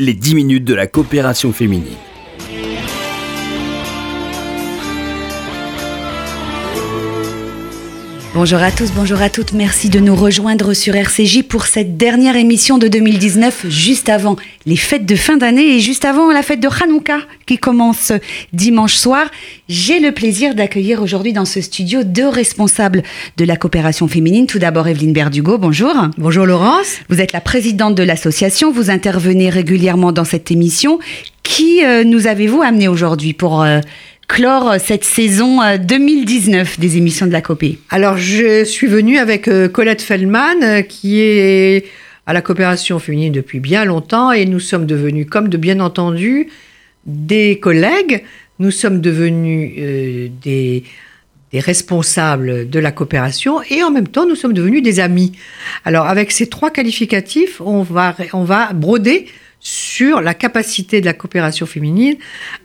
les 10 minutes de la coopération féminine. Bonjour à tous, bonjour à toutes. Merci de nous rejoindre sur RCJ pour cette dernière émission de 2019, juste avant les fêtes de fin d'année et juste avant la fête de Hanouka qui commence dimanche soir. J'ai le plaisir d'accueillir aujourd'hui dans ce studio deux responsables de la coopération féminine. Tout d'abord, Evelyne Berdugo, bonjour. Bonjour Laurence. Vous êtes la présidente de l'association, vous intervenez régulièrement dans cette émission. Qui euh, nous avez-vous amené aujourd'hui pour euh, clore cette saison 2019 euh, des émissions de la COPé Alors, je suis venue avec euh, Colette Feldman, euh, qui est à la coopération féminine depuis bien longtemps, et nous sommes devenus, comme de bien entendu, des collègues. Nous sommes devenus des, des responsables de la coopération et en même temps nous sommes devenus des amis. Alors avec ces trois qualificatifs, on va, on va broder sur la capacité de la coopération féminine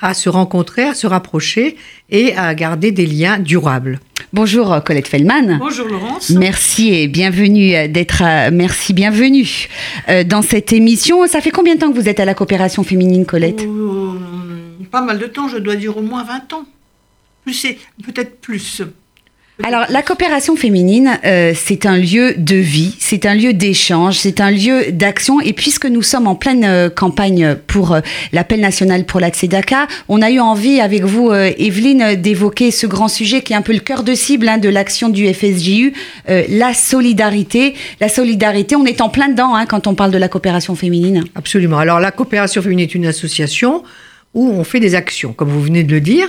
à se rencontrer, à se rapprocher et à garder des liens durables. Bonjour Colette Fellman. Bonjour Laurence. Merci et bienvenue d'être merci bienvenue euh, dans cette émission. Ça fait combien de temps que vous êtes à la coopération féminine Colette euh, Pas mal de temps, je dois dire au moins 20 ans. Plus peut-être plus. Alors, la coopération féminine, euh, c'est un lieu de vie, c'est un lieu d'échange, c'est un lieu d'action. Et puisque nous sommes en pleine euh, campagne pour euh, l'appel national pour la Tzedaka, on a eu envie avec vous, Evelyne, d'évoquer ce grand sujet qui est un peu le cœur de cible hein, de l'action du FSJU, la solidarité. La solidarité, on est en plein dedans hein, quand on parle de la coopération féminine. Absolument. Alors, la coopération féminine est une association où on fait des actions, comme vous venez de le dire.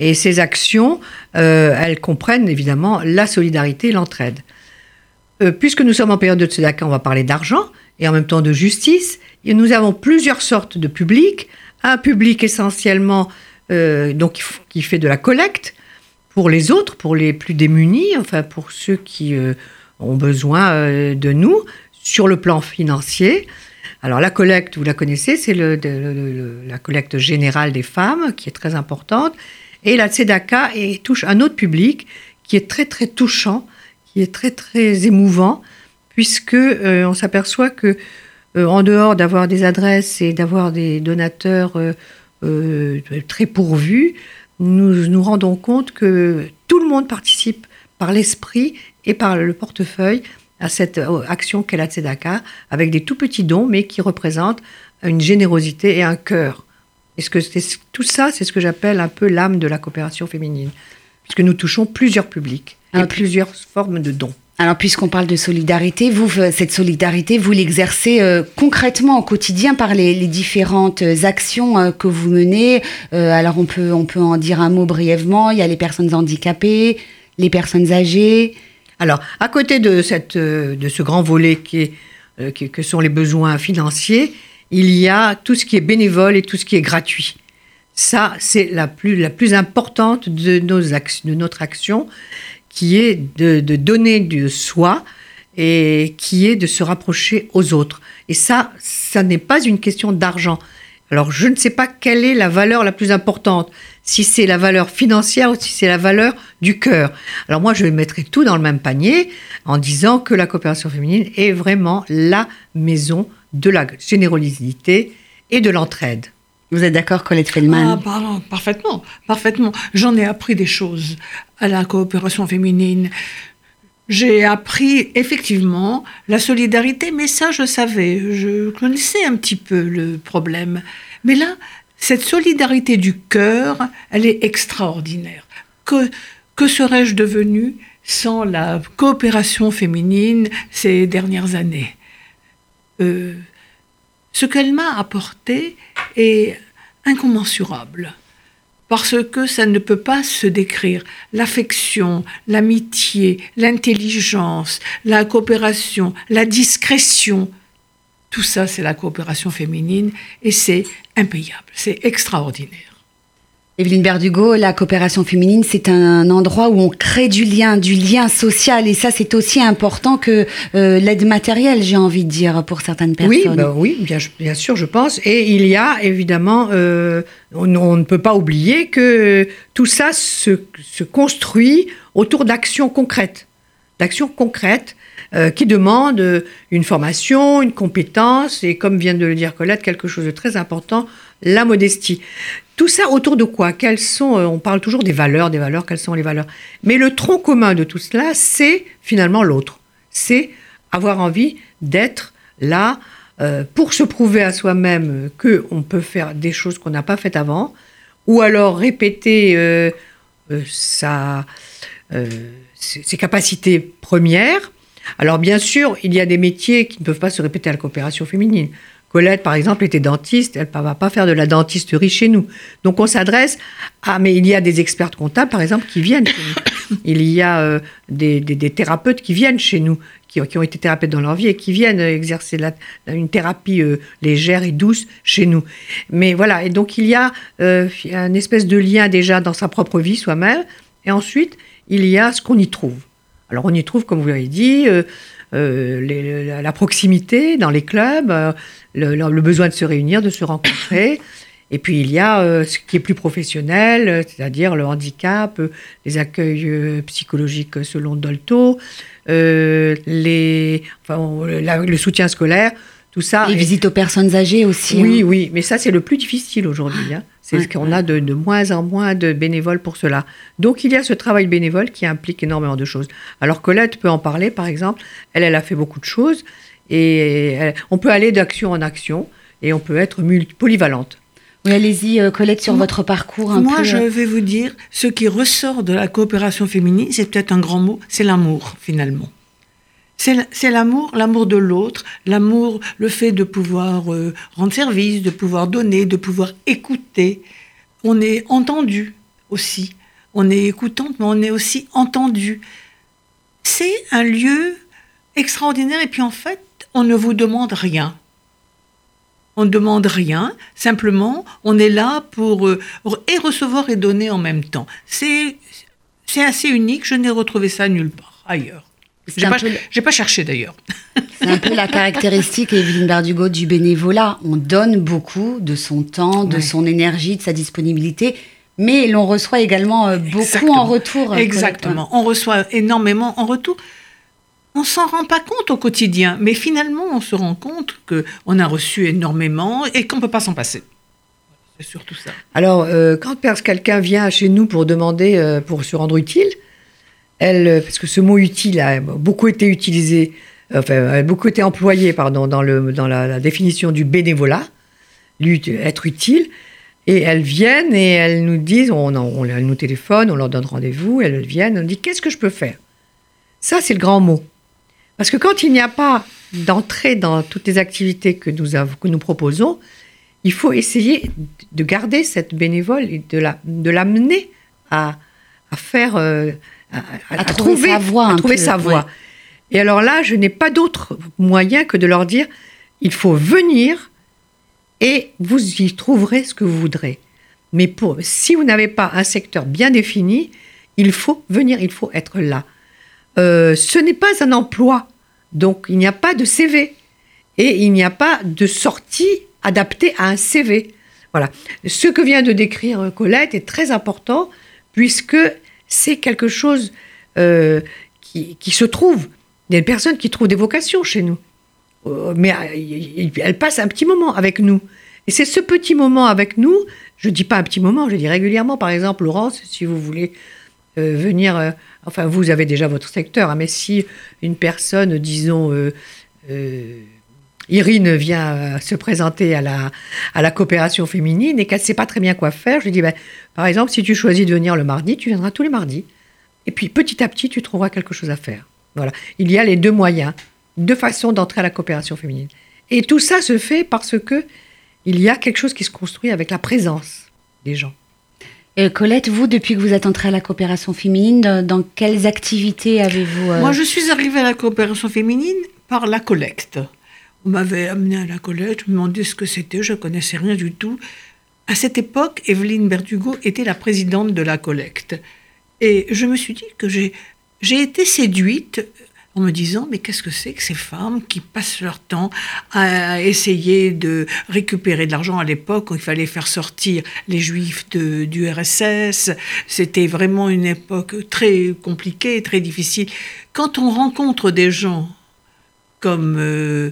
Et ces actions, euh, elles comprennent évidemment la solidarité et l'entraide. Euh, puisque nous sommes en période de tzedaka, on va parler d'argent et en même temps de justice. Et nous avons plusieurs sortes de publics. Un public essentiellement euh, donc, qui fait de la collecte pour les autres, pour les plus démunis, enfin pour ceux qui ont besoin de nous sur le plan financier. Alors la collecte, vous la connaissez, c'est la collecte générale des femmes qui est très importante. Et la tzedaka touche un autre public qui est très très touchant, qui est très très émouvant, puisque euh, on s'aperçoit que euh, en dehors d'avoir des adresses et d'avoir des donateurs euh, très pourvus, nous nous rendons compte que tout le monde participe par l'esprit et par le portefeuille à cette action qu'est la tzedaka, avec des tout petits dons, mais qui représentent une générosité et un cœur. Et ce que tout ça, c'est ce que j'appelle un peu l'âme de la coopération féminine, puisque nous touchons plusieurs publics et plusieurs formes de dons. Alors, puisqu'on parle de solidarité, vous, cette solidarité, vous l'exercez euh, concrètement au quotidien par les, différentes actions euh, que vous menez. Euh, alors, on peut, on peut en dire un mot brièvement. Il y a les personnes handicapées, les personnes âgées. Alors, à côté de, cette, de ce grand volet qui est, qui, que sont les besoins financiers, il y a tout ce qui est bénévole et tout ce qui est gratuit. Ça, c'est la plus, importante de, de notre action, qui est de, donner du soi et qui est de se rapprocher aux autres. Et ça, ça n'est pas une question d'argent. Alors, je ne sais pas quelle est la valeur la plus importante, si c'est la valeur financière ou si c'est la valeur du cœur. Alors moi, je mettrai tout dans le même panier en disant que la coopération féminine est vraiment la maison de la générosité et de l'entraide. Vous êtes d'accord, Colette Feldman? Ah, Parfaitement, parfaitement. J'en ai appris des choses à la coopération féminine. J'ai appris effectivement la solidarité, mais ça je savais, je connaissais un petit peu le problème. Mais là, cette solidarité du cœur, elle est extraordinaire. Que, que serais-je devenu sans la coopération féminine ces dernières années? Euh, ce qu'elle m'a apporté est incommensurable. Parce que ça ne peut pas se décrire. L'affection, l'amitié, l'intelligence, la coopération, la discrétion, tout ça, c'est la coopération féminine et c'est impayable, c'est extraordinaire. Evelyne Berdugo, la coopération féminine, c'est un endroit où on crée du lien, du lien social, et ça, c'est aussi important que euh, l'aide matérielle, j'ai envie de dire, pour certaines personnes. Oui, bah oui bien, bien, sûr, je pense. Et il y a évidemment, euh, on, ne peut pas oublier que tout ça se, se construit autour d'actions concrètes, d'actions concrètes euh, qui demandent une formation, une compétence, et comme vient de le dire Colette, quelque chose de très important, la modestie. Tout ça autour de quoi? Quelles sont euh, On parle toujours des valeurs, des valeurs. Quelles sont les valeurs? Mais le tronc commun de tout cela, c'est finalement l'autre. C'est avoir envie d'être là euh, pour se prouver à soi-même que on peut faire des choses qu'on n'a pas faites avant, ou alors répéter euh, sa, ses capacités premières. Alors bien sûr, il y a des métiers qui ne peuvent pas se répéter à la coopération féminine. Colette, par exemple, était dentiste, elle ne va pas faire de la dentisterie chez nous. Donc on s'adresse à... Mais il y a des experts comptables, par exemple, qui viennent chez nous. Il y a euh, des, thérapeutes qui viennent chez nous, qui, ont été thérapeutes dans leur vie et qui viennent exercer une thérapie euh, légère et douce chez nous. Mais voilà, et donc il y a euh, une espèce de lien déjà dans sa propre vie soi-même, et ensuite il y a ce qu'on y trouve. Alors on y trouve, comme vous l'avez dit, la proximité dans les clubs, le, besoin de se réunir, de se rencontrer. Et puis il y a euh, ce qui est plus professionnel, euh, c'est-à-dire le handicap, euh, les accueils psychologiques selon Dolto, les, le soutien scolaire, tout ça. Les visites aux personnes âgées aussi. Oui, hein. oui, mais ça c'est le plus difficile aujourd'hui. Hein. C'est ce qu'on a de, de, moins en moins de bénévoles pour cela. Donc il y a ce travail bénévole qui implique énormément de choses. Alors Colette peut en parler, par exemple. Elle, elle a fait beaucoup de choses. Et on peut aller d'action en action et on peut être polyvalente. Oui, allez-y, euh, Colette, sur votre parcours. Un moi, je euh. vais vous dire, ce qui ressort de la coopération féminine, c'est peut-être un grand mot, c'est l'amour, finalement. C'est l'amour, l'amour de l'autre, l'amour, le fait de pouvoir rendre service, de pouvoir donner, de pouvoir écouter. On est entendu aussi. On est écoutante, mais on est aussi entendu. C'est un lieu extraordinaire. Et puis en fait, on ne vous demande rien. On ne demande rien, simplement, on est là pour euh, recevoir et donner en même temps. C'est assez unique, je n'ai retrouvé ça nulle part ailleurs. J'ai pas, pas cherché d'ailleurs. C'est un peu la caractéristique, Evelyne Berdugo, du bénévolat. On donne beaucoup de son temps, de son énergie, de sa disponibilité, mais l'on reçoit également euh, beaucoup en retour. Exactement, on reçoit énormément en retour on s'en rend pas compte au quotidien, mais finalement, on se rend compte qu'on a reçu énormément et qu'on ne peut pas s'en passer. C'est surtout ça. Alors, euh, quand quelqu'un vient chez nous pour demander, euh, pour se rendre utile, euh, parce que ce mot utile a beaucoup été utilisé, enfin, a beaucoup été employé, pardon, dans, le, dans la, définition du bénévolat, être utile. Et elles viennent et elles nous disent, on, elles nous téléphonent, on leur donne rendez-vous, elles viennent, on dit qu'est-ce que je peux faire? Ça, c'est le grand mot. Parce que quand il n'y a pas d'entrée dans toutes les activités que nous, que nous proposons, il faut essayer de garder cette bénévole et de l'amener à, à faire, euh, à, trouver, sa voie. trouver sa voie. Et alors là, je n'ai pas d'autre moyen que de leur dire, il faut venir et vous y trouverez ce que vous voudrez. Mais pour, si vous n'avez pas un secteur bien défini, il faut venir, il faut être là. Euh, ce n'est pas un emploi. Donc il n'y a pas de CV. Et il n'y a pas de sortie adaptée à un CV. Voilà. Ce que vient de décrire Colette est très important puisque c'est quelque chose euh, qui, se trouve. Il y a des personnes qui trouvent des vocations chez nous. Euh, mais elles passent un petit moment avec nous. Et c'est ce petit moment avec nous, je ne dis pas un petit moment, je dis régulièrement, par exemple, Laurence, si vous voulez venir enfin vous avez déjà votre secteur, hein, mais si une personne, disons, euh, euh, Irine vient euh, se présenter à la, à la coopération féminine et qu'elle ne sait pas très bien quoi faire, je lui dis, ben, par exemple, si tu choisis de venir le mardi, tu viendras tous les mardis. Et puis petit à petit, tu trouveras quelque chose à faire. Voilà. Il y a les deux moyens, deux façons d'entrer à la coopération féminine. Et tout ça se fait parce que il y a quelque chose qui se construit avec la présence des gens. Euh, Colette, vous, depuis que vous êtes entrée à la coopération féminine, dans, quelles activités avez-vous euh, Moi, je suis arrivée à la coopération féminine par la collecte. On m'avait amenée à la collecte, je me demandais ce que c'était, je ne connaissais rien du tout. À cette époque, Evelyne Berdugo était la présidente de la collecte. Et je me suis dit que j'ai été séduite en me disant mais qu'est-ce que c'est que ces femmes qui passent leur temps à essayer de récupérer de l'argent à l'époque où il fallait faire sortir les juifs du RSS. C'était vraiment une époque très compliquée, très difficile. Quand on rencontre des gens comme euh,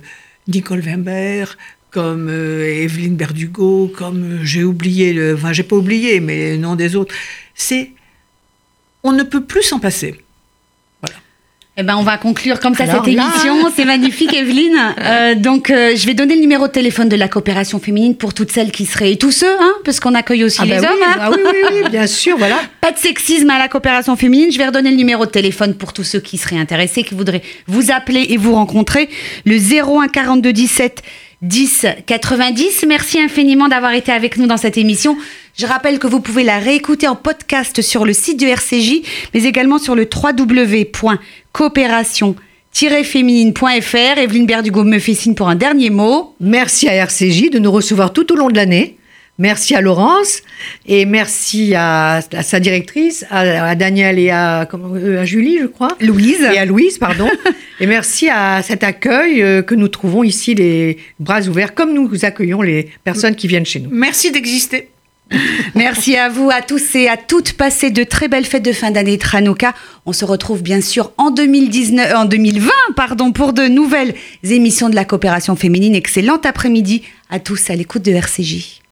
Nicole Wimber, comme euh, Evelyne Berdugo, comme euh, j'ai oublié, le, enfin j'ai pas oublié, mais le nom des autres, c'est on ne peut plus s'en passer. Eh ben, on va conclure comme ça cette émission. C'est magnifique, Evelyne. Euh, donc, euh, je vais donner le numéro de téléphone de la coopération féminine pour toutes celles qui seraient et tous ceux, hein, parce qu'on accueille aussi Ah les bah oui, hommes. hein. ah oui, oui, oui, bien sûr, voilà. Pas de sexisme à la coopération féminine. Je vais redonner le numéro de téléphone pour tous ceux qui seraient intéressés, qui voudraient vous appeler et vous rencontrer. Le 01 42 17 10 90. Merci infiniment d'avoir été avec nous dans cette émission. Je rappelle que vous pouvez la réécouter en podcast sur le site du RCJ, mais également sur le www.coopération-féminine.fr. Evelyne Berdugo me fait signe pour un dernier mot. Merci à RCJ de nous recevoir tout au long de l'année. Merci à Laurence et merci à, à sa directrice, à, à Daniel et à, euh, à Julie, je crois. Louise. Et à Louise, pardon. et merci à cet accueil euh, que nous trouvons ici les bras ouverts, comme nous accueillons les personnes qui viennent chez nous. Merci d'exister. Merci à vous, à tous et à toutes. Passez de très belles fêtes de fin d'année Tranouka. On se retrouve bien sûr en 2019, en 2020, pardon, pour de nouvelles émissions de la coopération féminine. Excellent après-midi à tous à l'écoute de RCJ.